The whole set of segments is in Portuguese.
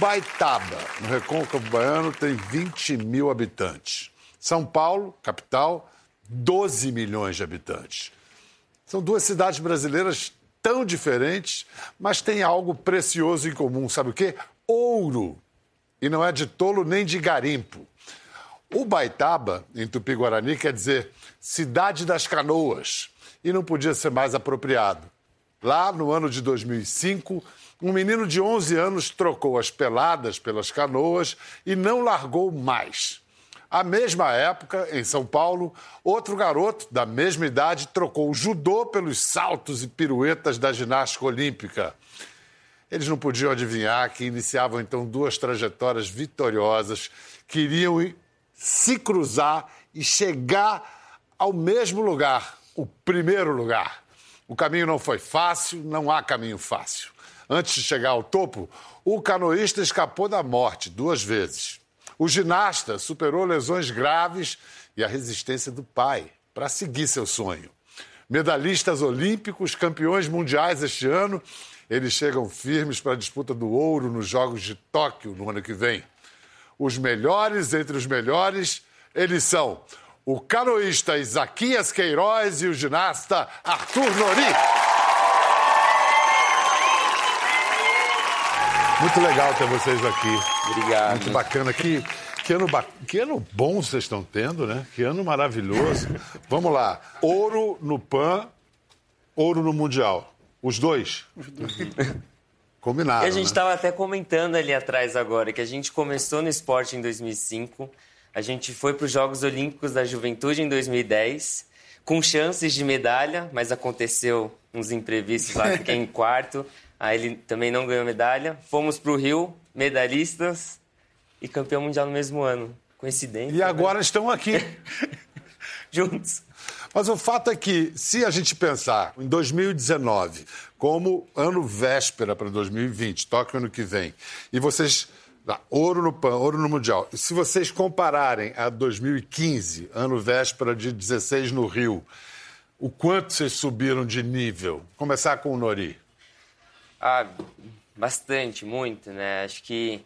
Ubaitaba, no Recôncavo Baiano, tem 20 mil habitantes. São Paulo, capital, 12 milhões de habitantes. São duas cidades brasileiras tão diferentes, mas têm algo precioso em comum. Sabe o quê? Ouro. E não é de tolo nem de garimpo. Ubaitaba, em Tupi-Guarani, quer dizer cidade das canoas. E não podia ser mais apropriado. Lá, no ano de 2005, um menino de 11 anos trocou as peladas pelas canoas e não largou mais. À mesma época, em São Paulo, outro garoto da mesma idade trocou o judô pelos saltos e piruetas da ginástica olímpica. Eles não podiam adivinhar que iniciavam então duas trajetórias vitoriosas que iriam se cruzar e chegar ao mesmo lugar, o primeiro lugar. O caminho não foi fácil, não há caminho fácil. Antes de chegar ao topo, o canoísta escapou da morte duas vezes. O ginasta superou lesões graves e a resistência do pai para seguir seu sonho. Medalhistas olímpicos, campeões mundiais este ano, eles chegam firmes para a disputa do ouro nos Jogos de Tóquio no ano que vem. Os melhores entre os melhores, eles são o canoísta Isaquias Queiroz e o ginasta Arthur Nori. Muito legal ter vocês aqui. Obrigado. Muito bacana. Que, que, ano, ba... que ano bom vocês estão tendo, né? Que ano maravilhoso. Vamos lá. Ouro no PAN, ouro no Mundial. Os dois? Os dois. Combinado. E a gente estava né? até comentando ali atrás agora que a gente começou no esporte em 2005, a gente foi para os Jogos Olímpicos da Juventude em 2010, com chances de medalha, mas aconteceu uns imprevistos lá, fiquei em quarto. Aí ele também não ganhou medalha. Fomos para o Rio, medalhistas e campeão mundial no mesmo ano. Coincidência. E agora né? estão aqui. Juntos. Mas o fato é que, se a gente pensar em 2019 como ano véspera para 2020, Tóquio ano que vem, e vocês. Ouro no PAN, ouro no Mundial. E se vocês compararem a 2015, ano véspera de 16 no Rio, o quanto vocês subiram de nível? Começar com o Nori. Ah, bastante, muito, né? Acho que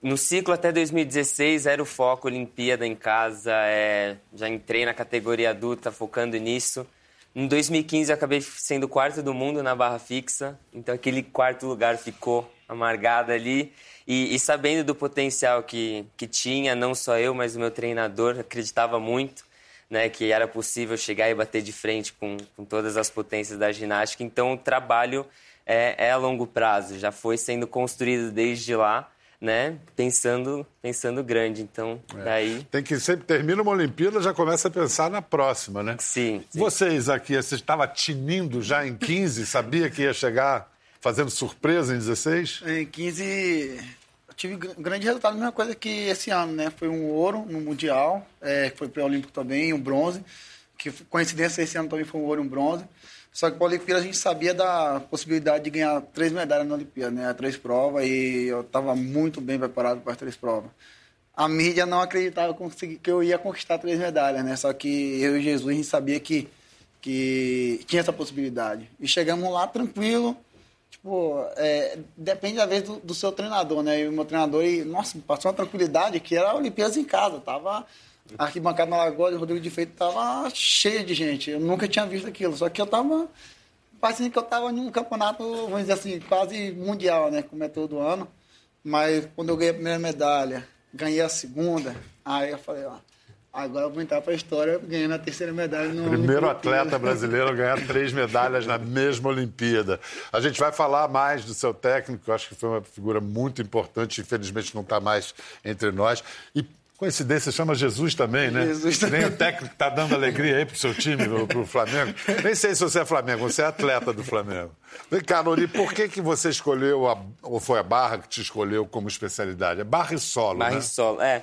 no ciclo até 2016 era o foco Olimpíada em casa, é, já entrei na categoria adulta focando nisso. Em 2015 eu acabei sendo quarto do mundo na barra fixa, então aquele quarto lugar ficou amargado ali. E, e, sabendo do potencial que, que tinha, não só eu, mas o meu treinador acreditava muito, né, que era possível chegar e bater de frente com, com todas as potências da ginástica. Então o trabalho é, é a longo prazo, já foi sendo construído desde lá. Né? Pensando, pensando grande. Então, é. daí. Tem que sempre termina uma Olimpíada, já começa a pensar na próxima, né? Sim. sim. Vocês aqui, você estava tinindo já em 15, sabia que ia chegar fazendo surpresa em 16? Em 15, eu tive grande resultado, a mesma coisa que esse ano, né? Foi um ouro no Mundial, é, foi pré-olímpico também, um bronze, que coincidência esse ano também foi um ouro e um bronze. Só que para a Olimpíada a gente sabia da possibilidade de ganhar três medalhas na Olimpíada, né? Três provas e eu estava muito bem preparado para as três provas. A mídia não acreditava que eu ia conquistar três medalhas, né? Só que eu e Jesus a gente sabia que, que tinha essa possibilidade. E chegamos lá tranquilo. Tipo, é, depende da vez do, do, seu treinador, né? E o meu treinador, e, nossa, passou uma tranquilidade que era Olimpíadas em casa. Tava a arquibancada na Lagoa de Rodrigo de Feito estava cheia de gente. Eu nunca tinha visto aquilo. Só que eu estava parecendo que eu estava em um campeonato, vamos dizer assim, quase mundial, né? Como é todo ano. Mas quando eu ganhei a primeira medalha, ganhei a segunda, aí eu falei, ó, agora eu vou entrar para a história ganhando a terceira medalha no Primeiro atleta brasileiro a ganhar três medalhas na mesma Olimpíada. A gente vai falar mais do seu técnico, eu acho que foi uma figura muito importante, infelizmente não está mais entre nós. E Coincidência, chama Jesus também, né? Jesus também. Nem o técnico está dando alegria aí pro seu time, pro, pro Flamengo. Nem sei se você é Flamengo, você é atleta do Flamengo. Vem cá, Nori, por que, que você escolheu, a, ou foi a barra que te escolheu como especialidade? É barra e solo, barra né? e solo, é.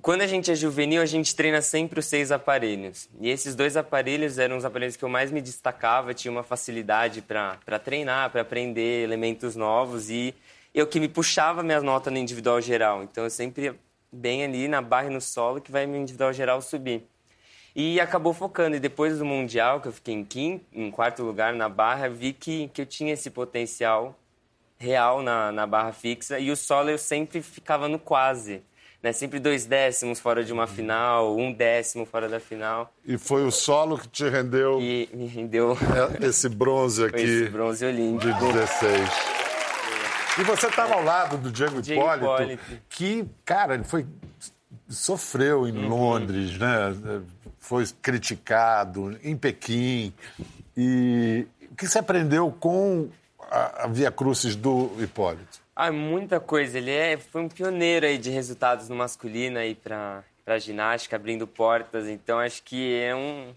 Quando a gente é juvenil, a gente treina sempre os seis aparelhos. E esses dois aparelhos eram os aparelhos que eu mais me destacava, tinha uma facilidade para treinar, para aprender elementos novos e eu que me puxava minha nota no individual geral. Então eu sempre bem ali na barra e no solo que vai me individual geral subir. E acabou focando. E depois do Mundial, que eu fiquei em, quinto, em quarto lugar na barra, vi que, que eu tinha esse potencial real na, na barra fixa e o solo eu sempre ficava no quase. Né? Sempre dois décimos fora de uma final, um décimo fora da final. E foi o solo que te rendeu E me rendeu esse bronze aqui esse bronze olímpico. de 16. E você estava ao lado do Diego, Diego Hipólito, Hipólito. que, cara, ele foi sofreu em Londres, né? Foi criticado em Pequim. E o que você aprendeu com a, a Via Crucis do Hipólito? Ah, muita coisa. Ele é, foi um pioneiro aí de resultados no masculino aí para para ginástica, abrindo portas. Então acho que é um,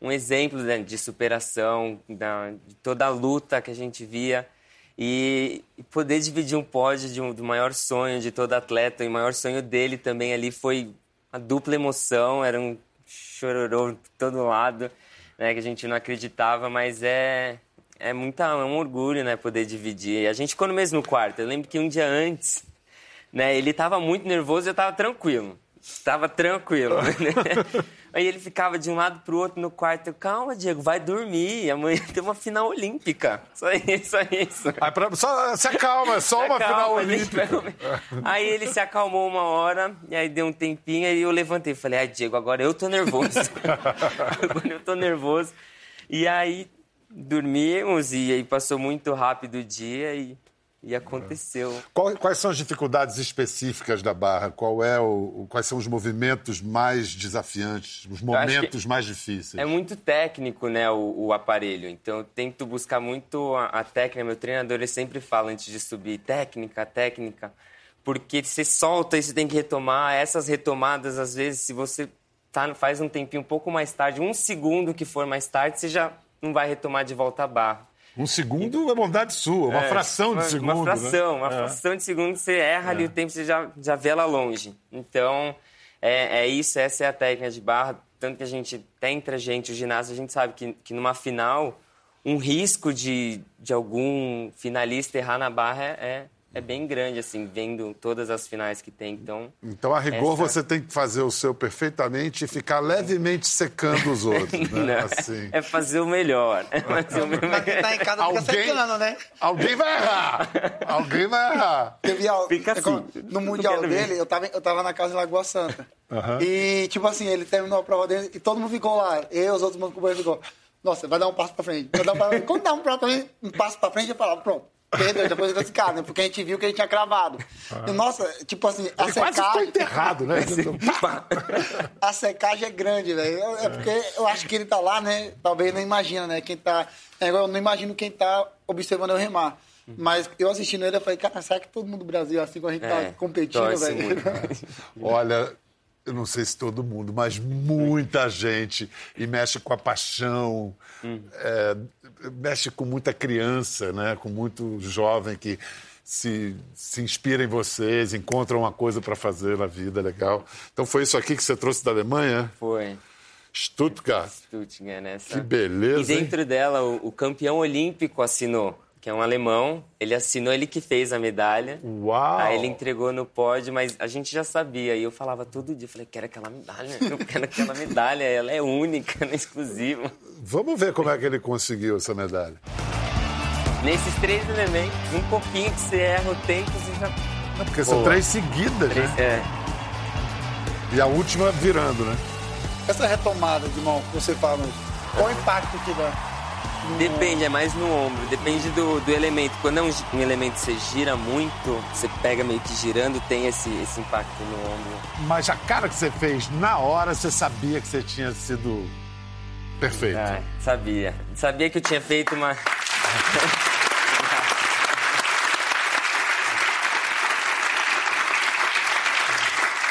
um exemplo né, de superação, da, de toda a luta que a gente via. E, poder dividir um pódio de um, do maior sonho de todo atleta, e o maior sonho dele também ali foi a dupla emoção, era um chororô de todo lado, né, que a gente não acreditava, mas é, é, muita, é um orgulho, né, poder dividir. A gente ficou no mesmo quarto. Eu lembro que um dia antes, né, ele estava muito nervoso e eu estava tranquilo. Estava tranquilo. Aí ele ficava de um lado pro outro no quarto. Eu, Calma, Diego, vai dormir. Amanhã tem uma final olímpica. Só isso, só isso. Ah, pra- só, se acalma, é só Se uma final acalma, gente olímpica. vai- Aí ele se acalmou uma hora, e aí deu um tempinho, aí eu levantei e falei, ai, Diego, agora eu tô nervoso. agora eu tô nervoso. E aí dormimos, e aí passou muito rápido o dia e, e aconteceu. Qual- quais são as dificuldades específicas da barra? Qual é o, quais são os movimentos mais desafiantes, os momentos mais difíceis? É muito técnico, né, o, o aparelho. Então eu tento buscar muito a, a técnica. Meu treinador ele sempre fala antes de subir técnica, técnica, porque você solta e você tem que retomar. Essas retomadas, às vezes, se você tá, faz um tempinho um pouco mais tarde, um segundo que for mais tarde, você já não vai retomar de volta a barra. Um segundo é bondade sua, uma É, fração de uma- segundo. Uma fração, né? uma É. fração de segundo, você erra ali o tempo, você já, já vê ela longe. Então, é, é isso, essa é a técnica de barra. Tanto que a gente, até entre a gente, o ginásio, a gente sabe que, que numa final, um risco de, de algum finalista errar na barra é, é, bem grande, assim, vendo todas as finais que tem. Então, Então, a rigor, Essa- você tem que fazer o seu perfeitamente e ficar levemente secando os outros, né? não, Assim. é fazer o melhor. É fazer o melhor. Mas quem tá em casa fica Alguém- secando, né? Alguém vai errar! Alguém vai errar! Teve Fica é como- assim. No mundial dele, eu tava, eu tava na casa de Lagoa Santa. Aham. E, tipo assim, ele terminou a prova dele e todo mundo ficou lá. Eu, os outros meus companheiros ficou. Nossa, vai dar um passo pra frente. Vai dar um passo... Quando dá um, passo pra frente, um passo pra frente, eu falava, pronto. Perdeu, depois desse cara, né? Porque a gente viu que ele tinha cravado. E, nossa, tipo assim, a Ele quase ficou secagem. enterrado, né? a secagem é grande, velho. É porque eu acho que ele tá lá, né? Talvez não imagina, né? Quem tá. É, eu não imagino quem tá observando eu remar. Mas eu assistindo ele, eu falei, cara, será que todo mundo do Brasil, assim como a gente É, tá competindo, velho? muito. Olha, eu não sei se todo mundo, mas muita gente. E mexe com a paixão, é, mexe com muita criança, né? com muito jovem que se, se inspira em vocês, encontra uma coisa para fazer na vida legal. Então foi isso aqui que você trouxe da Alemanha? Foi. Stuttgart. Stuttgart, né? Que beleza. E hein? dentro dela, o, o campeão olímpico assinou, que é um alemão. Ele assinou, ele que fez a medalha. Uau! Aí ele entregou no pódio, mas a gente já sabia. E eu falava todo dia, falei, quero aquela medalha, eu quero aquela medalha, ela é única, não é exclusiva. Vamos ver como é que ele conseguiu essa medalha. Nesses três elementos, um pouquinho que você erra o tempo, você já... Porque são Boa. três seguidas, Três, né? é, E a última virando, né? Essa retomada de mão que você fala, qual o impacto que dá? Depende, é mais no ombro, depende do, do elemento. Quando é um, um elemento que você gira muito, você pega meio que girando, tem esse, esse impacto no ombro. Mas a cara que você fez na hora, você sabia que você tinha sido perfeito. Ah, sabia. Sabia que eu tinha feito uma.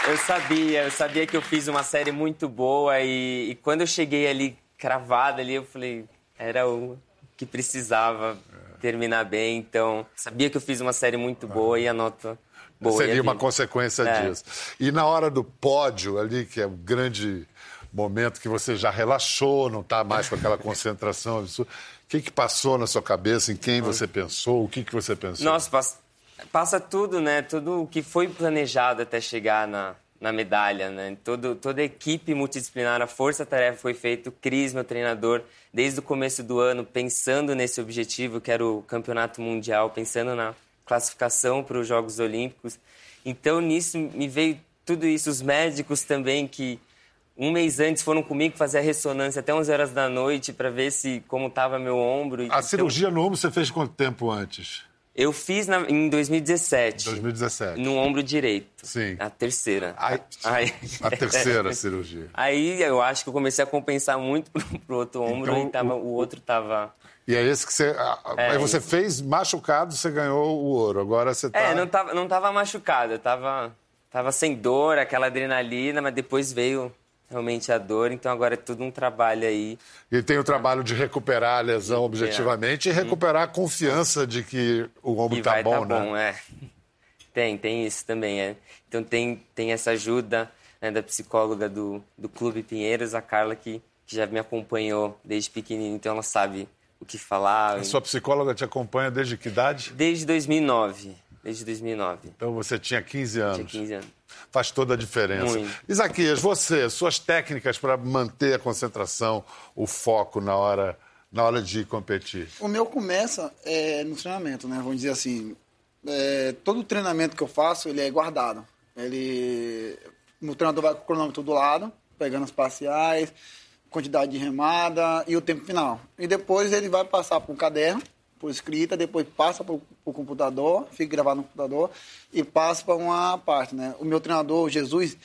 Eu sabia, eu sabia que eu fiz uma série muito boa e, e quando eu cheguei ali cravada ali, eu falei, era o que precisava terminar bem, então sabia que eu fiz uma série muito boa e a nota boa. Seria ia uma consequência É. disso. E na hora do pódio ali, que é o grande momento que você já relaxou, não está mais com aquela concentração absurda, o que, que passou na sua cabeça, em quem você pensou, o que, que você pensou? Nossa, passa, passa tudo, né? Tudo o que foi planejado até chegar na, na medalha, né? Todo, toda a equipe multidisciplinar, a força-tarefa foi feita, o Cris, meu treinador, desde o começo do ano, pensando nesse objetivo, que era o campeonato mundial, pensando na, classificação para os Jogos Olímpicos. Então, nisso me veio tudo isso. Os médicos também, que um mês antes foram comigo fazer a ressonância até 11 horas da noite para ver se como estava meu ombro. A então, cirurgia no ombro você fez quanto tempo antes? Eu fiz na, em 2017. 2017. No ombro direito. Sim. A terceira. Aí, Aí- a terceira cirurgia. Aí eu acho que eu comecei a compensar muito pro, pro outro ombro Então, e tava, o outro tava. E é esse que você. É, aí você isso. fez machucado, você ganhou o ouro. Agora você tá. É, não tava, não tava machucado, eu tava, tava sem dor, aquela adrenalina, mas depois veio realmente a dor, então agora é tudo um trabalho aí. E tem o trabalho de recuperar a lesão objetivamente e recuperar a confiança de que o ombro E tá bom, tá né? bom, é. Tem, tem isso também, é. Então tem, tem essa ajuda né, da psicóloga do, do Clube Pinheiros, a Carla, que, que já me acompanhou desde pequenininho, então ela sabe o que falar. A sua psicóloga te acompanha desde que idade? Desde 2009, desde 2009. Então você tinha 15 anos. Tinha 15 anos. Faz toda a diferença. Muito. Isaquias, você, suas técnicas para manter a concentração, o foco na hora, na hora de competir. O meu começa é, no treinamento, né? Vamos dizer assim, é, todo treinamento que eu faço, ele é guardado. Ele, o treinador vai com o cronômetro do lado, pegando as parciais, quantidade de remada e o tempo final. E depois ele vai passar para um caderno, por escrita, depois passa para o computador, fica gravado no computador e passa para uma parte, né? O meu treinador, Jesus,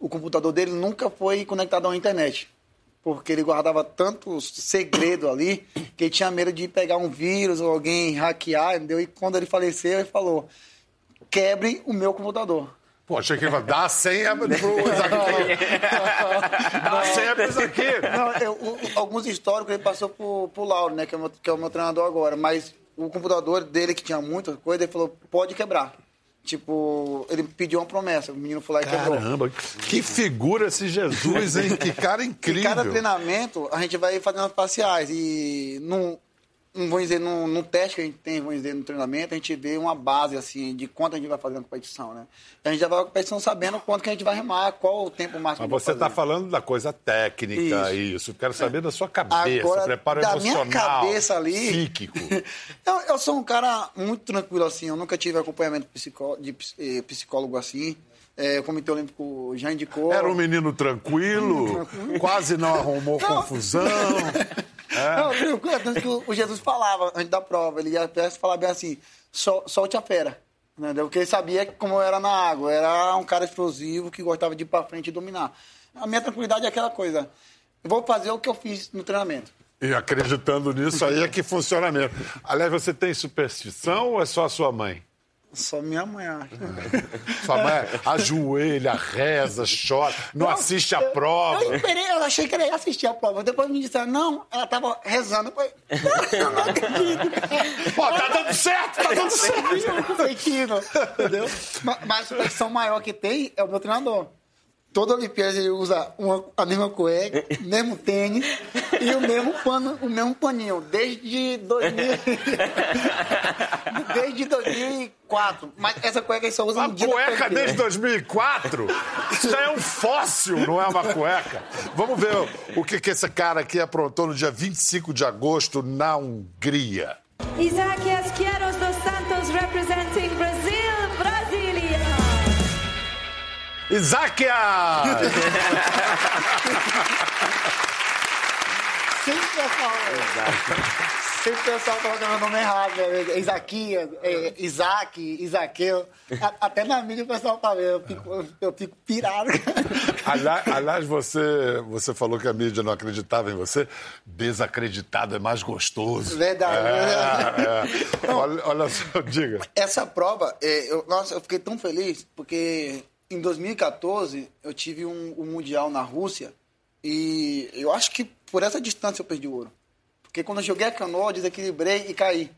o computador dele nunca foi conectado à internet porque ele guardava tantos segredos ali que ele tinha medo de pegar um vírus ou alguém hackear, entendeu? E quando ele faleceu, ele falou: quebre o meu computador. Pô, achei que ele falou, dá a senha pro Isaquias. dá a senha pro Isaquias. Não, eu- o- o- alguns históricos ele passou pro, pro Lauro, né? Que é, o meu, que é o meu treinador agora. Mas o computador dele, que tinha muita coisa, ele falou: pode quebrar. Tipo, ele pediu uma promessa. O menino foi lá e quebrou. Caramba, que figura esse Jesus, hein? Que cara E incrível. cada treinamento a gente vai fazendo as parciais. E num, vamos dizer, num, num teste que a gente tem, vamos dizer, no treinamento, a gente vê uma base assim de quanto a gente vai fazer na competição, né? A gente já vai na competição sabendo quanto que a gente vai remar, qual o tempo máximo Mas você está falando da coisa técnica, isso. Eu Quero saber da sua cabeça, Agora, preparo da minha emocional, cabeça ali- psíquico. eu, eu sou um cara muito tranquilo assim, eu nunca tive acompanhamento de eh, psicólogo assim. É, o Comitê Olímpico já indicou. Era um menino tranquilo, quase não arrumou confusão. Não, tranquilo, tanto que o- Jesus falava antes da prova, ele ia falar bem assim, "Sol- solte a fera. Entendeu? Porque ele sabia como eu era na água, era um cara explosivo que gostava de ir pra frente e dominar. A minha tranquilidade é aquela coisa, eu vou fazer o que eu fiz no treinamento. E acreditando nisso aí é que funciona mesmo. Aliás, você tem superstição ou é só a sua mãe? Só minha mãe acha. Sua mãe ajoelha, reza, chora, não assiste a prova. Eu esperei, eu achei que ela ia assistir a prova. Depois me disseram, não, ela tava rezando. Eu falei, eu não acredito. Pô, tá dando certo, tá dando certo. Entendeu? Ma- Mas a superstição maior que tem é o meu treinador. Toda Olimpíada ele usa uma- a mesma cueca, o mesmo tênis e o mesmo pano, o mesmo paninho, desde 2000, desde 2004. Mas essa cueca ele só usa Uma no dia cueca desde 2004? Isso já é um fóssil, não é uma cueca. Vamos ver o que, que esse cara aqui aprontou no dia 25 de agosto na Hungria. Isaquias Quiros dos Santos representing Isaquias! Sempre o pessoal, sempre o pessoal coloca meu nome errado, né? Isaquias, é, Isaac, Isaqueu. A- Até na mídia o pessoal fala, eu fico, eu fico pirado. Aliás, aliás, você, você falou que a mídia não acreditava em você. Desacreditado é mais gostoso. Verdade, É, é. Olha, olha só, diga. Essa prova, é, eu, nossa, eu fiquei tão feliz, porque em 2014 eu tive um, um Mundial na Rússia e eu acho que por essa distância eu perdi o ouro. Porque quando eu joguei a canoa, eu desequilibrei e caí.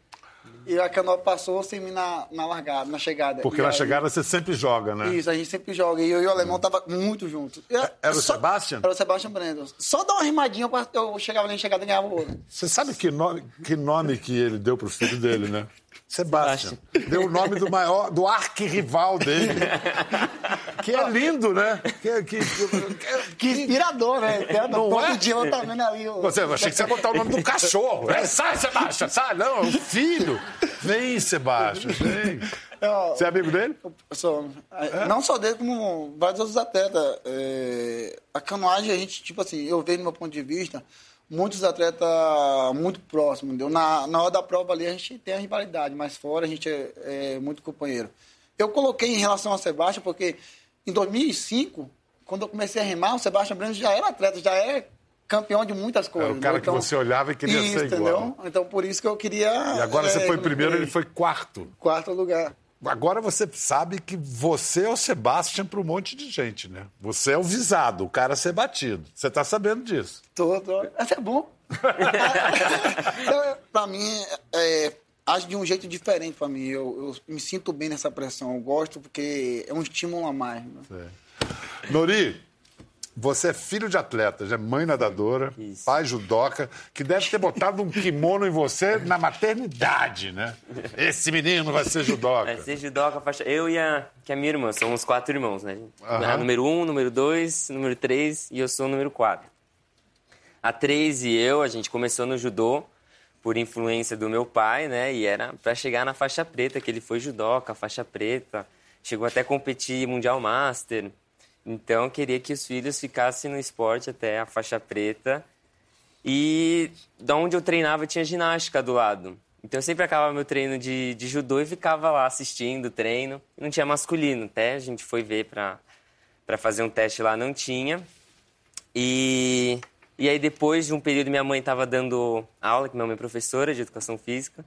E a canoa passou sem mim na, na largada, na chegada. Porque E na aí- chegada você sempre joga, né? Isso, a gente sempre joga. E eu e o alemão tava muito juntos. Eu- Era o só- Sebastian? Era o Sebastian Brandon. Só dar uma rimadinha, eu chegava ali na chegada e ganhava o ouro. Você sabe que nome, que nome que ele deu pro filho dele, né? Sebastião. Deu o nome do maior, do arquirrival dele. que é lindo, né? Que, que, que, Que inspirador, né? Inspirador. Não Todo é? dia eu tava vendo ali. o- Você, eu achei que você ia botar o nome do cachorro. É, sai, Sebastião, sai. Não, é o filho. Vem, Sebastião, vem. Eu- Você é amigo dele? Eu sou- Não só dele, como vários outros atletas. É, a canoagem, a gente, tipo assim, eu vejo do meu ponto de vista, muitos atletas muito próximos. Entendeu? Na, na hora da prova ali, a gente tem a rivalidade, mas fora a gente é, é muito companheiro. Eu coloquei em relação ao Sebastião, porque em 2005, quando eu comecei a remar, o Sebastião Brando já era atleta, já era campeão de muitas coisas. É o cara entendeu? que você olhava e queria isso, ser igual. entendeu? Então, por isso que eu queria... E agora você é, foi primeiro, ele foi quarto. Quarto lugar. Agora você sabe que você é o Sebastião para um monte de gente, né? Você é o visado, o cara a ser batido. Você tá sabendo disso. Tô, tô. Até é bom. Então, pra mim, é, age de um jeito diferente pra mim. Eu, eu me sinto bem nessa pressão. Eu gosto porque é um estímulo a mais. né? Nori, você é filho de atleta, já é mãe nadadora, Isso. pai judoca, que deve ter botado um kimono em você na maternidade, né? Esse menino vai ser judoca. É, ser judoca, faixa... Eu e a, que é a minha irmã, somos quatro irmãos, né? A número um, número dois, número três e eu sou o número quatro. A três e eu, a gente começou no judô por influência do meu pai, né? E era para chegar na faixa preta, que ele foi judoca, faixa preta. Chegou até a competir Mundial Master. Então, queria que os filhos ficassem no esporte até a faixa preta. E da onde eu treinava tinha ginástica do lado. Então eu sempre acabava meu treino de, de judô e ficava lá assistindo o treino. Não tinha masculino, até a gente foi ver pra, pra fazer um teste lá, não tinha. E, e aí depois de um período minha mãe estava dando aula, que minha mãe é professora de educação física,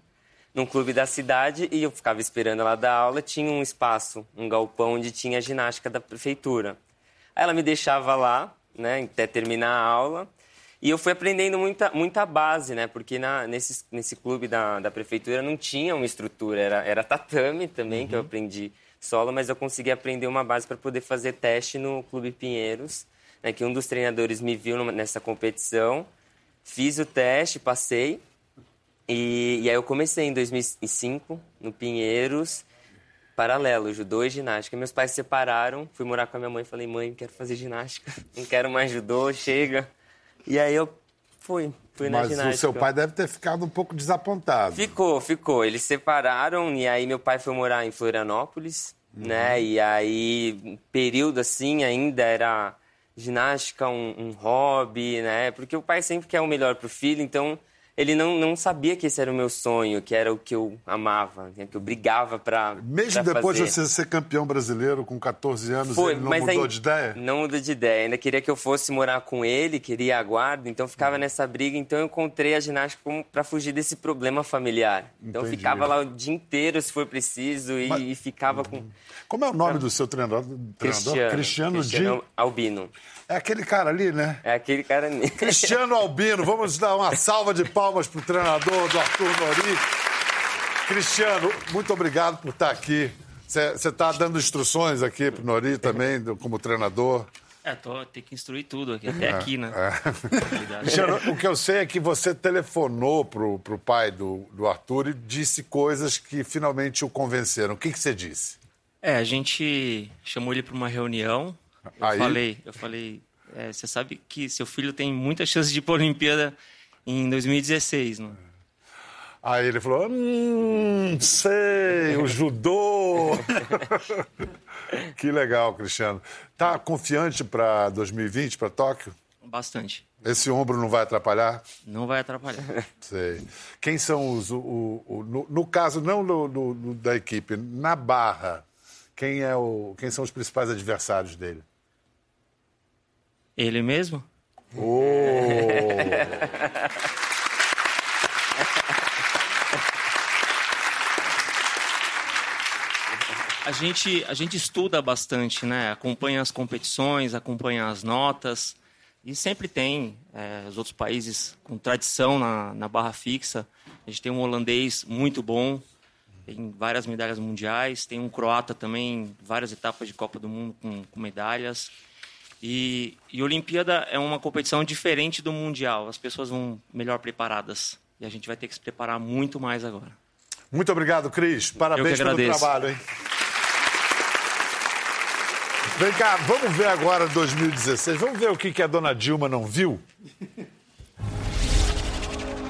num clube da cidade e eu ficava esperando ela dar aula. Tinha um espaço, um galpão onde tinha a ginástica da prefeitura. Aí ela me deixava lá, né, até terminar a aula. E eu fui aprendendo muita, muita base, né? Porque na, nesse, nesse clube da, da prefeitura não tinha uma estrutura, era, era tatame também, que eu aprendi solo, mas eu consegui aprender uma base para poder fazer teste no Clube Pinheiros, né? Que um dos treinadores me viu nessa competição, fiz o teste, passei, e, e aí eu comecei em 2005, no Pinheiros, paralelo, judô e ginástica. Meus pais se separaram, fui morar com a minha mãe, falei, mãe, quero fazer ginástica, não quero mais judô, chega. E aí eu fui, fui na Mas ginástica. o seu pai deve ter ficado um pouco desapontado. Ficou, ficou. Eles se separaram e aí meu pai foi morar em Florianópolis, né? E aí, um período assim, ainda era ginástica um, um hobby, né? Porque o pai sempre quer o melhor pro filho, então ele não, não sabia que esse era o meu sonho, que era o que eu amava, né? que eu brigava pra Mesmo pra depois fazer. de você ser campeão brasileiro com 14 anos, Foi, ele não mas mudou aí- de ideia? Não mudou de ideia. Ainda queria que eu fosse morar com ele, queria a guarda, então ficava nessa briga. Então eu encontrei a ginástica para fugir desse problema familiar. Então eu Entendi. ficava lá o dia inteiro, se for preciso, e, Mas- e ficava com Como é o nome do seu treinador? treinador? Cristiano. Cristiano, Cristiano Di... Albino. É aquele cara ali, né? É aquele cara. Cristiano Albino. Vamos dar uma salva de palmas pro treinador do Arthur Nori. Cristiano, muito obrigado por estar aqui. Você está dando instruções aqui pro Nori também, do- como treinador. É, tô, tem que instruir tudo aqui, até aqui, né? Obrigado. Cristiano, o que eu sei é que você telefonou pro, pro pai do, do Arthur e disse coisas que finalmente o convenceram. O que, que você disse? É, a gente chamou ele para uma reunião. Eu Aí? falei, eu falei, é, você sabe que seu filho tem muita chance de ir para a Olimpíada em 2016, não? Aí ele falou: Hum, sei, o judô. que legal, Cristiano. Tá confiante para 2020, para Tóquio? Bastante. Esse ombro não vai atrapalhar? Não vai atrapalhar. Sei. Quem são os. O, o- no, no caso, não da equipe, na barra, quem, é o, quem são os principais adversários dele? Ele mesmo? Oh! A gente, a gente estuda bastante, né? Acompanha as competições, acompanha as notas. E sempre tem é, os outros países com tradição na, na barra fixa. A gente tem um holandês muito bom, tem várias medalhas mundiais. Tem um croata também, várias etapas de Copa do Mundo com, com medalhas. E, e Olimpíada é uma competição diferente do Mundial. As pessoas vão melhor preparadas. E a gente vai ter que se preparar muito mais agora. Muito obrigado, Cris. Parabéns pelo trabalho, hein? Vem cá, vamos ver agora 2016. Vamos ver o que, que a dona Dilma não viu?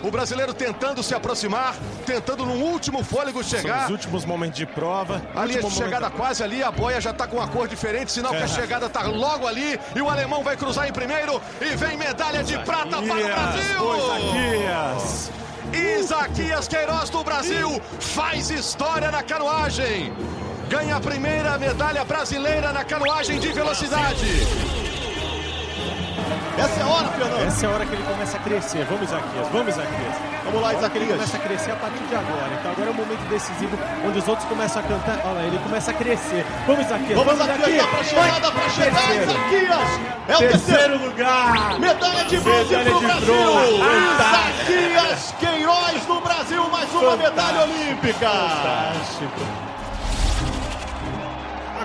O brasileiro tentando se aproximar, tentando num último fôlego São chegar. os últimos momentos de prova. A de último chegada momento- quase ali, a boia já tá com uma cor diferente, sinal que a É. chegada tá logo ali e o alemão vai cruzar em primeiro e vem medalha de prata para o Brasil! Isaquias. Isaquias Queiroz do Brasil faz história na canoagem. Ganha a primeira medalha brasileira na canoagem de velocidade. Essa é a hora, Fernando. Essa é a hora que ele começa a crescer. Vamos, Isaquias. Vamos, Isaquias. Vamos lá, que Ele Isaquias. começa a crescer a partir de agora. Então agora é o momento decisivo, onde os outros começam a cantar. Olha lá, ele começa a crescer. Vamos, Isaquias. Vamos, Isaquias, dá pra chegar, dá pra chegar. Isaquias. É o Terceiro terceiro. lugar. Medalha de bronze Medalha pro de Brasil. bronze. Fantástico. Isaquias Queiroz do Brasil, mais uma medalha olímpica. Fantástico.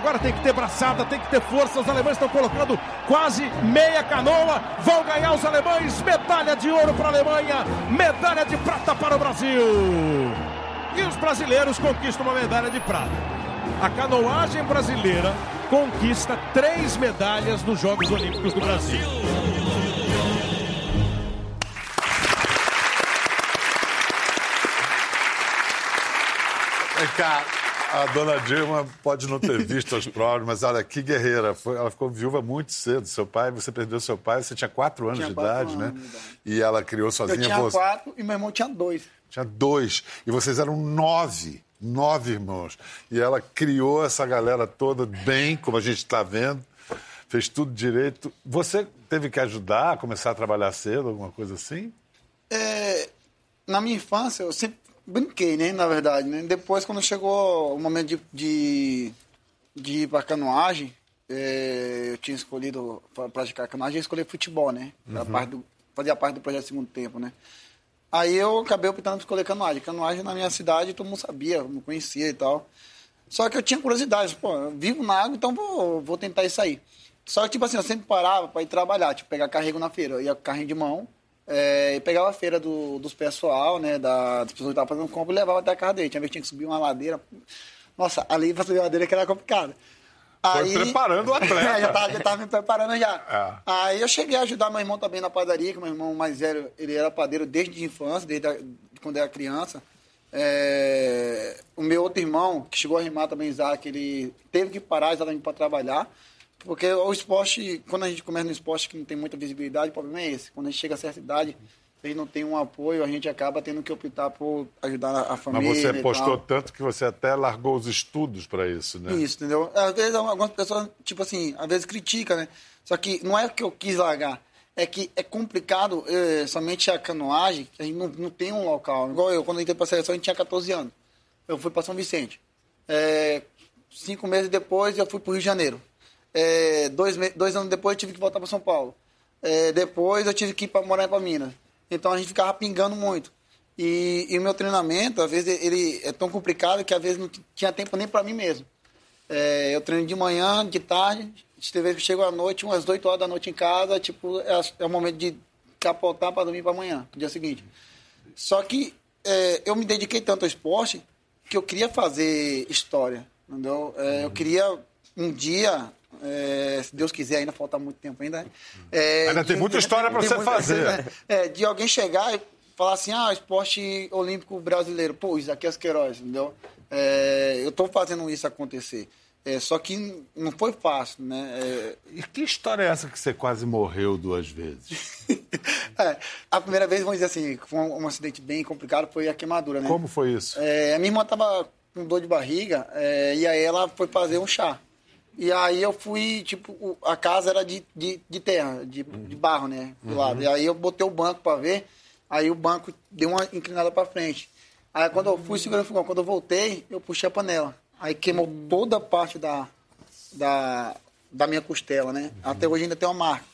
Agora tem que ter braçada, tem que ter força. Os alemães estão colocando quase meia canoa. Vão ganhar os alemães. Medalha de ouro para a Alemanha, medalha de prata para o Brasil. E os brasileiros conquistam uma medalha de prata. A canoagem brasileira conquista três medalhas nos Jogos Olímpicos do Brasil. Cá, a dona Dilma pode não ter visto as provas, mas olha que guerreira. Foi- ela ficou viúva muito cedo. Seu pai, você perdeu seu pai, você tinha quatro anos Tinha de quatro idade, anos né? de idade. E ela criou Eu sozinha tinha você. quatro e meu irmão tinha dois. Tinha dois. E vocês eram nove. Nove irmãos. E ela criou essa galera toda bem, como a gente está vendo. Fez tudo direito. Você teve que ajudar a começar a trabalhar cedo, alguma coisa assim? É, na minha infância, eu sempre brinquei, né? Na verdade, né? Depois, quando chegou o momento de, de, de ir pra canoagem, é, eu tinha escolhido para praticar canoagem, eu escolhi futebol, né? Era parte do, fazia parte do projeto Segundo Tempo, né? Aí eu acabei optando por escolher canoagem. Canoagem na minha cidade, todo mundo sabia, me conhecia e tal. Só que eu tinha curiosidade, pô, eu vivo na água, então vou, vou tentar isso aí. Só que, tipo assim, eu sempre parava para ir trabalhar, tipo, pegar carrego na feira. Eu ia com carrinho de mão, é, e pegava a feira do, dos pessoal, né, da, das pessoas que estavam fazendo compra e levava até a casa dele. Tinha vez que tinha que subir uma ladeira. Nossa, ali pra subir uma ladeira que era complicado. Foi preparando o atleta. É, já, tava, já tava me preparando já. É. Aí eu cheguei a ajudar meu irmão também na padaria, que meu irmão mais velho, ele era padeiro desde a infância, desde a, quando era criança. É, o meu outro irmão, que chegou a rimar também, Isaac, ele teve que parar exatamente para trabalhar. Porque o esporte, quando a gente começa no esporte que não tem muita visibilidade, o problema é esse. Quando a gente chega a certa idade, se a gente não tem um apoio, a gente acaba tendo que optar por ajudar a, a Mas família. você postou tanto que você até largou os estudos para isso, né? Isso, entendeu? Às vezes algumas pessoas, tipo assim, às vezes criticam, né? Só que não é que eu quis largar, é que é complicado eh, somente a canoagem, que a gente não, não tem um local. Igual eu, quando eu entrei pra seleção, a gente tinha 14 anos. Eu fui para São Vicente. Eh, cinco meses depois, eu fui pro Rio de Janeiro. Eh, dois, dois anos depois, eu tive que voltar para São Paulo. Eh, depois, eu tive que ir para morar para Minas. Então, a gente ficava pingando muito. E, e o meu treinamento, às vezes, ele é tão complicado que às vezes não tinha tempo nem para mim mesmo. É, eu treino de manhã, de tarde, tem vezes chego à noite, umas 8 horas da noite em casa, tipo, é, é o momento de capotar para dormir para amanhã, no dia seguinte. Só que é, eu me dediquei tanto ao esporte que eu queria fazer história, entendeu? É, eu queria um dia, é, se Deus quiser, ainda falta muito tempo ainda. é, Ainda tem de- muita história pra tem você muita- fazer. né? É, de alguém chegar e falar assim, ah, esporte olímpico brasileiro. Pô, Isaquias Queiroz, entendeu? É, eu estou fazendo isso acontecer. É, só que não foi fácil, né? É, E que história é essa que você quase morreu duas vezes? é, a primeira vez, vamos dizer assim, foi um, um acidente bem complicado, foi a queimadura, né? Como foi isso? É, a minha irmã tava com dor de barriga é, e aí ela foi fazer um chá. E aí eu fui, tipo, a casa era de, de, de terra, de, de barro, né? Do lado. E aí eu botei o banco para ver, aí o banco deu uma inclinada para frente. Aí quando eu fui segurando o fogão, quando eu voltei, eu puxei a panela. Aí queimou toda a parte da, da, da minha costela, né? Até hoje ainda tem uma marca.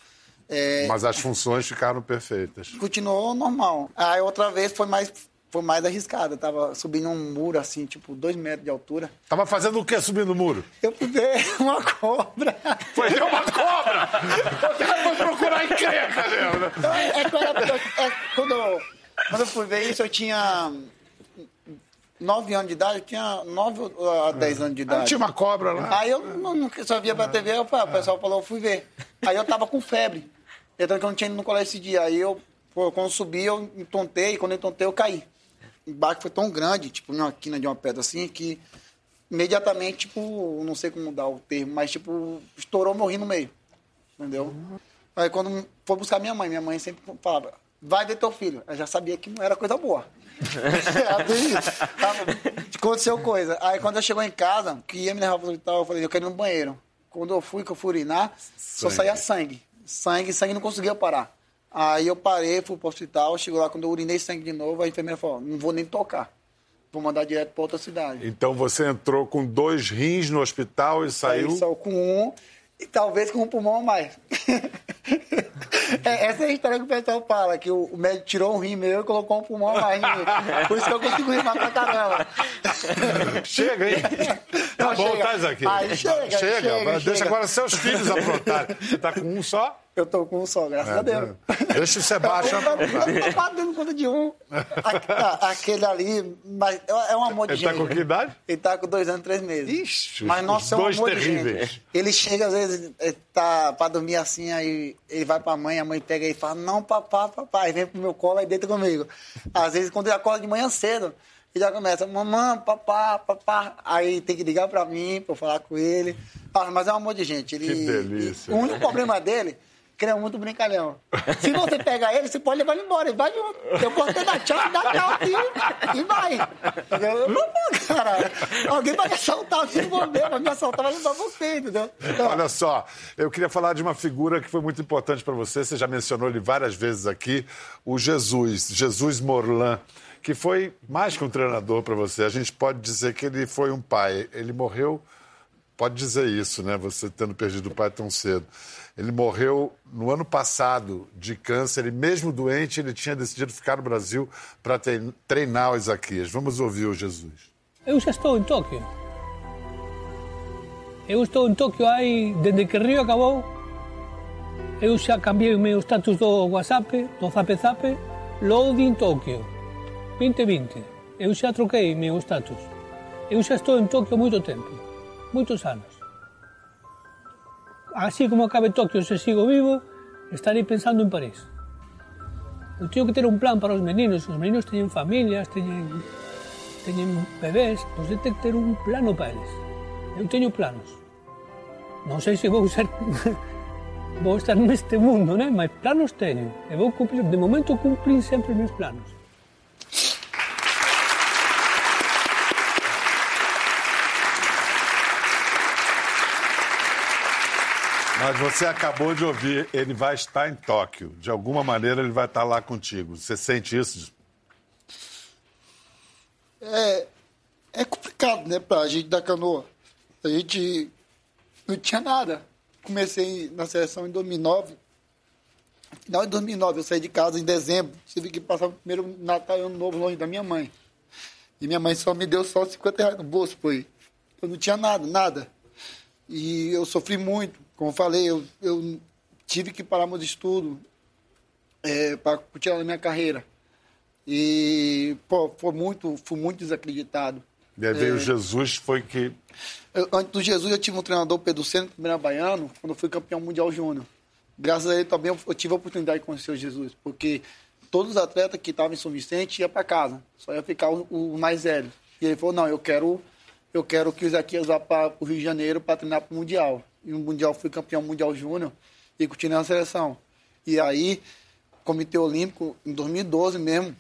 É, Mas as funções ficaram perfeitas. continuou normal. Aí outra vez foi mais, foi mais arriscada. Tava subindo um muro assim, tipo, dois metros de altura. Tava fazendo o quê subindo o muro? Eu fui ver uma cobra. Foi ver uma cobra! Cara foi procurar encrenca, né? É, quando, eu- é, quando, eu, quando eu fui ver isso, eu tinha 9 anos de idade, eu tinha 9 a 10 anos de idade. Aí tinha uma cobra lá. Aí eu não, só via pra TV, eu, o pessoal falou, eu fui ver. Aí eu tava com febre. Então que eu não tinha ido no colégio esse dia. Aí eu, pô, quando subi, eu me tontei, quando eu tontei, eu caí. O baque foi tão grande, tipo, numa quina de uma pedra assim, que imediatamente, tipo, não sei como dar o termo, mas tipo, estourou meu rim no meio. Entendeu? Aí quando foi buscar minha mãe, minha mãe sempre falava, vai ver teu filho. Eu já sabia que não era coisa boa. Aconteceu coisa. Aí quando eu chegou em casa, que ia me levar pro hospital, eu falei, eu quero ir no banheiro. Quando eu fui, que eu fui urinar, só saía sangue. Sangue, sangue não conseguia parar. Aí eu parei, fui pro hospital, chegou lá, quando eu urinei sangue de novo, a enfermeira falou, não vou nem tocar. Vou mandar direto pra outra cidade. Então você entrou com dois rins no hospital e saiu. Aí saiu com um e talvez com um pulmão a mais. É, essa é a história que o pessoal fala, que o médico tirou um rim meu e colocou um pulmão a mais. em mim. Por isso que eu consigo rimar pra caramba. Chega, hein? Tá Não, bom, chega. tá, Isaac? Aí chega, chega. chega, mas Deixa chega. agora seus filhos aprontarem. Você tá com um só? Eu tô com um só, graças a Deus. Deixa o Sebastião. Eu tô pagando conta de um. Aquele ali, mas é um amor de Ele tá gente. com que idade? Ele tá com dois anos e três meses. Ixi, mas nossa, é um dois amor de terríveis. gente. Ele chega, às vezes, tá pra dormir assim, aí ele vai pra mãe, a mãe pega e fala, não, papá, papai, vem pro meu colo e deita comigo. Às vezes, quando ele acorda de manhã cedo, ele já começa, mamãe, papá, papá. Aí tem que ligar pra mim, pra eu falar com ele. Ah, mas é um amor de gente. Ele, Que delícia. O único problema dele é muito brincalhão. Se você pegar ele, você pode levar ele embora. Ele vai junto. Eu cortei da tchau, dá tchau aqui e vai. Eu, Pô, cara, alguém vai me assaltar, não vou ver, vai me assaltar, vai levar você, entendeu? Então, Olha só, eu queria falar de uma figura que foi muito importante para você. Você já mencionou ele várias vezes aqui, o Jesus, Jesus Morlan, que foi mais que um treinador para você. A gente pode dizer que ele foi um pai. Ele morreu, pode dizer isso, né? Você tendo perdido o pai tão cedo. Ele morreu no ano passado de câncer e mesmo doente ele tinha decidido ficar no Brasil para treinar o Isaquias. Vamos ouvir o Jesus. Eu já estou em Tóquio. Eu estou em Tóquio aí, desde que Rio acabou. Eu já cambiei o meu status do WhatsApp, do Zap Zap, Loading Tóquio 2020. Eu já troquei meu status. Eu já estou em Tóquio há muito tempo, moitos anos. Así como acabe Tokio se sigo vivo, estarei pensando en París. Eu tenho que ter un plan para os meninos, os meninos teñen familias, teñen teñen bebés, pois eu que ter un plano para eles. Eu teño planos. Non sei se vou ser vou estar neste mundo, né? mas planos teño. E vou cumplir, de momento cumplir sempre os meus planos. Mas você acabou de ouvir, ele vai estar em Tóquio. De alguma maneira ele vai estar lá contigo. Você sente isso? é, é complicado, né, pra gente da canoa. A gente não tinha nada. Comecei na seleção em 2009. Final de 2009, eu saí de casa em dezembro. Tive que passar o primeiro Natal Ano Novo longe da minha mãe. E minha mãe só me deu só 50 reais no bolso, foi. Eu não tinha nada, nada. E eu sofri muito. Como eu falei, eu, eu tive que parar meus estudos é, para continuar a minha carreira. E, pô, foi muito, fui muito desacreditado. E aí veio É. Jesus, foi que. Eu, antes do Jesus, eu tive um treinador, Pedro Seno, primeiro baiano, quando eu fui campeão mundial júnior. Graças a ele também eu, eu tive a oportunidade de conhecer o Jesus, porque todos os atletas que estavam em São Vicente iam para casa, só ia ficar o, o mais velho. E ele falou: não, eu quero, eu quero que o Isaquias vá para o Rio de Janeiro para treinar para o Mundial. No Mundial fui campeão mundial júnior e continuei na seleção. E aí, Comitê Olímpico, em 2012 mesmo,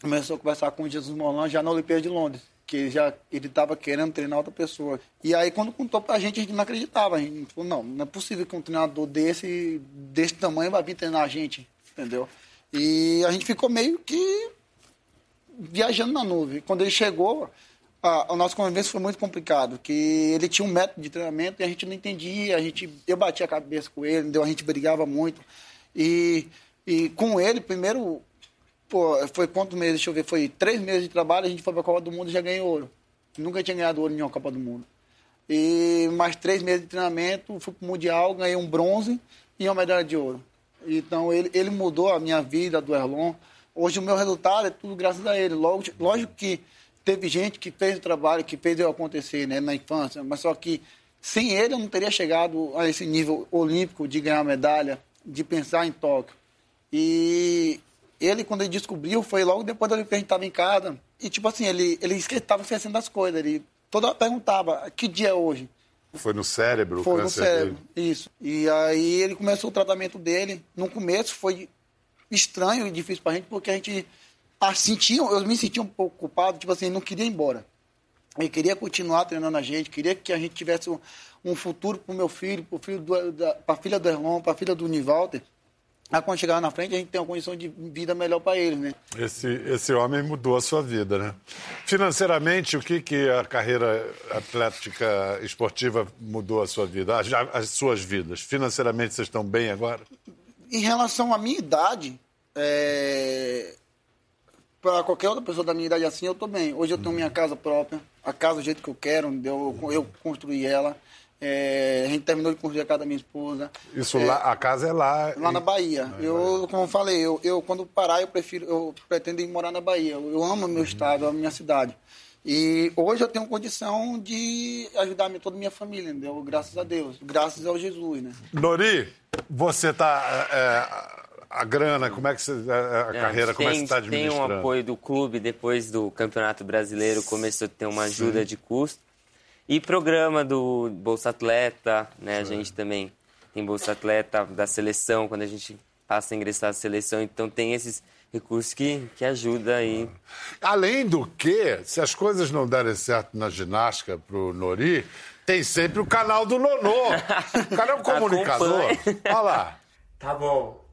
começou a conversar com o Jesus Molan já na Olimpíada de Londres, que ele já ele estava querendo treinar outra pessoa. E aí quando contou pra gente, a gente não acreditava. A gente falou, não, não é possível que um treinador desse, desse tamanho vai vir treinar a gente, entendeu? E a gente ficou meio que viajando na nuvem. Quando ele chegou, a, a nossa convivência foi muito complicado, que ele tinha um método de treinamento e a gente não entendia, a gente, eu batia a cabeça com ele, entendeu? a gente brigava muito. E, e com ele, primeiro, pô, foi quantos meses? Deixa eu ver, foi três meses de trabalho, a gente foi para a Copa do Mundo e já ganhou ouro. Nunca tinha ganhado ouro em nenhuma Copa do Mundo. E mais três meses de treinamento, fui para o Mundial, ganhei um bronze e uma medalha de ouro. Então ele, ele mudou a minha vida, do Erlon. Hoje o meu resultado é tudo graças a ele. Lógico que teve gente que fez o trabalho, que fez eu acontecer né, na infância, mas só que sem ele eu não teria chegado a esse nível olímpico de ganhar medalha, de pensar em Tóquio. E ele, quando ele descobriu, foi logo depois da que a gente estava em casa. E, tipo assim, ele, ele estava esquecendo das coisas. Ele toda hora perguntava, que dia é hoje? Foi no cérebro o Foi no câncer cérebro, dele? isso. E aí ele começou o tratamento dele. No começo foi estranho e difícil pra gente, porque a gente ah, sentia, eu me sentia um pouco culpado, tipo assim, não queria ir embora. Ele queria continuar treinando a gente, queria que a gente tivesse um, um futuro pro meu filho, pro filho do, da, pra filha do Erlon, pra filha do Nivalter. Aí quando chegar na frente, a gente tem uma condição de vida melhor para eles, né? Esse, esse homem mudou a sua vida, né? Financeiramente, o que, que a carreira atlética esportiva mudou a sua vida, as, as suas vidas? Financeiramente, vocês estão bem agora? Em relação à minha idade, é... para qualquer outra pessoa da minha idade assim, eu tô bem. Hoje eu tenho minha casa própria, a casa do jeito que eu quero, eu, eu construí ela. É, a gente terminou de construir a casa da minha esposa. Isso É, lá, a casa é lá. Lá na e- Bahia. Eu, como eu falei, eu, eu quando parar, eu prefiro, eu pretendo ir morar na Bahia. Eu, eu amo meu estado, eu amo minha cidade. E hoje eu tenho condição de ajudar toda a minha família, entendeu? Graças a Deus, graças ao Jesus, né? Nori, você tá. é, a grana, como é que você. A, a É, carreira, como é que tem, você está Tem administrando? um apoio do clube, depois do Campeonato Brasileiro começou a ter uma ajuda Sim. de custo. E programa do Bolsa Atleta, né? A gente também tem Bolsa Atleta da seleção, quando a gente passa a ingressar na seleção. Então tem esses recursos que, que ajudam aí. Além do que, se as coisas não derem certo na ginástica pro Nori, tem sempre o canal do Nonô. O cara é um comunicador. Acompanhe. Olha lá. Tá bom.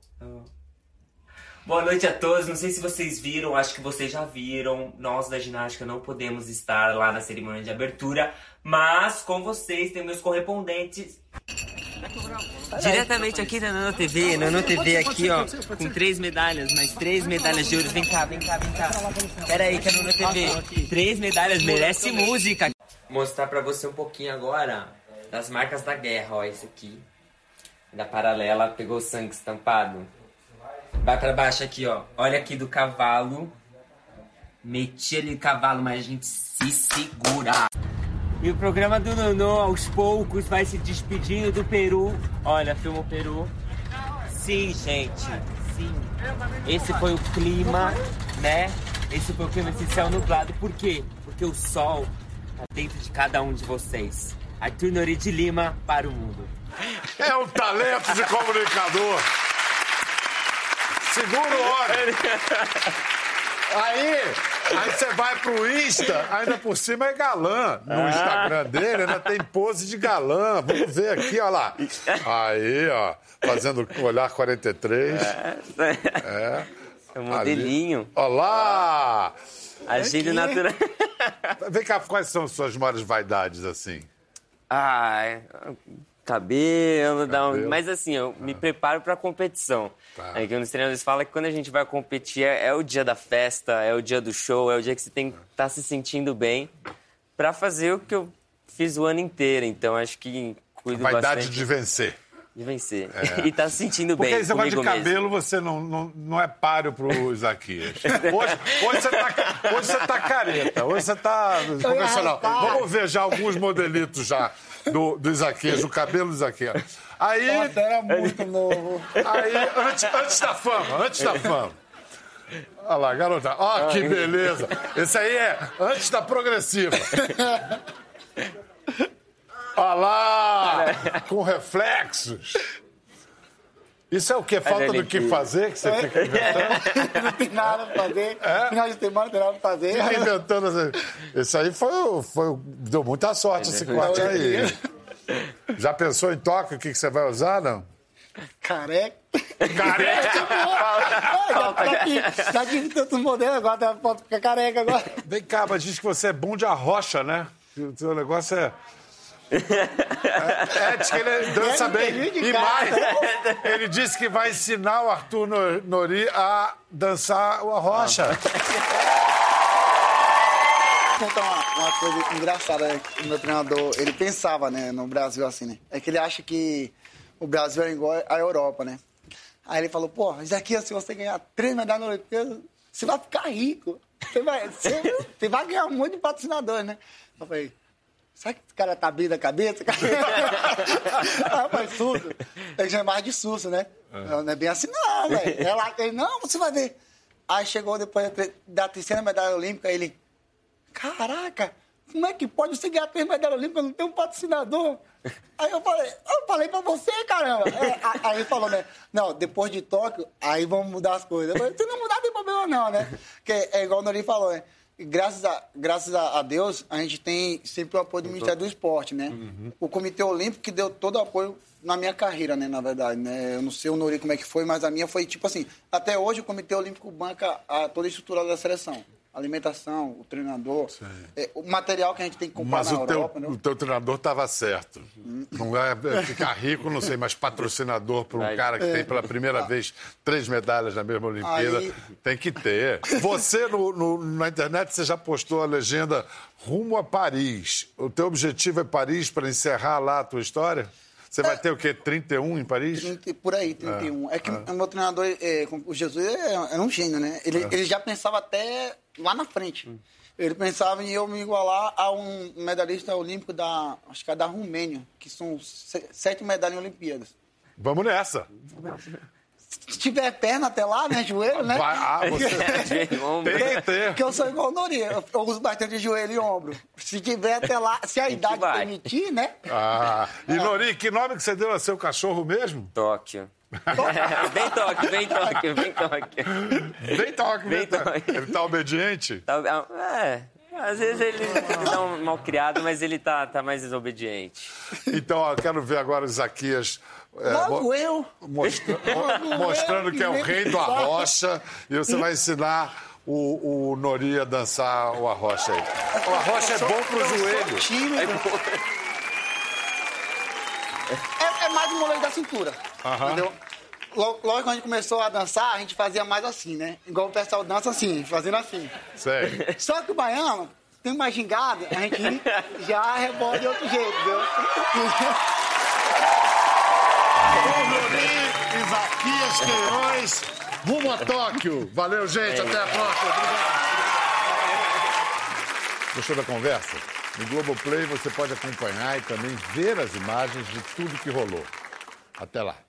Boa noite a todos. Não sei se vocês viram, acho que vocês já viram. Nós da ginástica não podemos estar lá na cerimônia de abertura, mas com vocês tem meus correspondentes. Diretamente aqui na Nano TV, Nano TV aqui, ó, com três medalhas, mais três medalhas de ouro. Vem cá, vem cá, vem cá. Pera aí, que é Nano TV. Três medalhas, merece música. Mostrar pra você um pouquinho agora das marcas da guerra, ó, esse aqui. Da paralela, pegou o sangue estampado. Vai pra baixo aqui, ó. Olha aqui do cavalo. Meti ali o cavalo, mas a gente se segura. E o programa do Nonô, aos poucos, vai se despedindo do Peru. Olha, filma o Peru. Sim, gente. Sim. Esse foi o clima, né? Esse foi o clima desse céu nublado. Por quê? Porque o sol tá dentro de cada um de vocês. Arthur Nori de Lima para o mundo. É um talento de comunicador. Segura o óleo. Aí, aí você vai pro Insta, ainda por cima é galã. No Instagram dele ainda tem pose de galã. Vamos ver aqui, ó lá. Aí, ó, fazendo olhar 43. É. É um modelinho. Olha lá! Agilho natural. Vem cá, quais são suas maiores vaidades, assim? Ah, é, cabelo, dá um... Cabelo. mas assim, eu me preparo pra competição. Tá. É que os treinadores falam que quando a gente vai competir é, é o dia da festa, é o dia do show, é o dia que você tem que estar se sentindo bem pra fazer o que eu fiz o ano inteiro. Então acho que cuido Vaidade bastante de vencer. de vencer. É. E tá se sentindo Porque bem esse negócio de comigo mesmo. cabelo, você não, não, não é páreo pro Isaquias. Hoje, hoje, você tá, hoje você tá careta, hoje você tá convencional. Vamos ver já alguns modelitos já do, do Isaquias, do cabelo do Isaquias. Aí, Nossa, era muito novo. aí antes, antes da fama, antes da fama. Olha lá, garota. Ó, que beleza. Esse aí é antes da progressiva. Olha lá, com reflexos. Isso é o quê? Falta do que fazer que você fica inventando? não tem nada pra fazer. É? Final de semana não tem nada pra fazer. Fica inventando. essa- Esse aí foi, foi, deu muita sorte esse corte aí. Já pensou em toque? O que, que você vai usar, não? Careca. Careca! Ah, já, já, tive- tantos modelos, agora tá- pode ficar careca agora. Vem cá, mas diz que você é bom de arrocha, né? Que O seu negócio é. É, é, diz que ele dança Ele bem. E mais, ele disse que vai ensinar o Arthur No- Nori a dançar o arrocha. Vou contar uma, uma coisa engraçada, né? O meu treinador, ele pensava, né, no Brasil assim, né? É que ele acha que o Brasil é igual à Europa, né? Aí ele falou, pô, Isaquias, se você ganhar três medalhas na Olimpíada, você vai ficar rico. você vai, você, você vai ganhar um monte de patrocinador, né? Eu falei, será que esse cara tá bem da cabeça? Eu falei, susto. Ele chamava de susto, né? Não é bem assim, não, velho. Ela, ele, não, você vai ver. Aí chegou depois da- terceira medalha olímpica, ele, caraca, como é que pode você ganhar três medalhas olímpicas não ter um patrocinador? Aí eu falei, eu falei pra você, caramba. É, a- aí ele falou, né? Não, depois de Tóquio, aí vamos mudar as coisas. Eu falei, se não mudar, não tem problema não, né? Porque é igual o Nori falou, né? Graças a, graças a Deus, a gente tem sempre o apoio do Ministério do Esporte, né? O Comitê Olímpico que deu todo o apoio na minha carreira, né, na verdade, né? Eu não sei o Nori como é que foi, mas a minha foi tipo assim, até hoje o Comitê Olímpico banca a, toda a estrutura da seleção. Alimentação, o treinador, é, o material que a gente tem que comprar Mas na o teu, Europa, né? o teu treinador estava certo. Não é é ficar rico, não sei, mas patrocinador para um cara que É. tem pela primeira vez três medalhas na mesma Olimpíada, Aí- tem que ter. Você, no- no- na internet, você já postou a legenda rumo a Paris. O teu objetivo é Paris para encerrar lá a tua história? Você vai ter o quê? 31 em Paris? 30 por aí, 31. É, que o meu treinador, é, o Jesus, é- era um gênio, né? Ele, ele já pensava até lá na frente. Ele pensava em eu me igualar a um medalhista olímpico da, acho que é da Romênia, que são se- sete medalhas em Olimpíadas. Vamos nessa. Se tiver perna até lá, né? Joelho, né? Vai- ah, você-. Tem que ter. Porque eu sou igual o Nori, eu, eu uso bastante joelho e ombro. Se tiver até lá, se a idade permitir, né? Ah, e Nori, que nome que você deu a seu cachorro mesmo? Tóquio. Bem Tóquio, bem Tóquio, bem Tóquio. Bem toque, Bem toque. toque. Ele tá obediente? Tá- É, às vezes ele dá um mal criado, mas ele tá, tá mais desobediente. Então, ó, quero ver agora o Isaquias é, Logo mo- eu. mostra- Logo mostrando eu, que é o rei do arrocha e você vai ensinar o, o Nori a dançar o arrocha aí. O arrocha é bom pro joelho. tímido. É, é um moleque da cintura. Aham. Entendeu? Lo- Logo quando a gente começou a dançar, a gente fazia mais assim, né? Igual o pessoal dança assim, fazendo assim. Sei. Só que o baiano tem uma gingada, a gente já rebola de outro jeito, entendeu? O Nori, Isaquias Queiroz, rumo a Tóquio. Valeu, gente. Até a próxima. Obrigado. Gostou da conversa? No Globoplay você pode acompanhar e também ver as imagens de tudo que rolou. Até lá.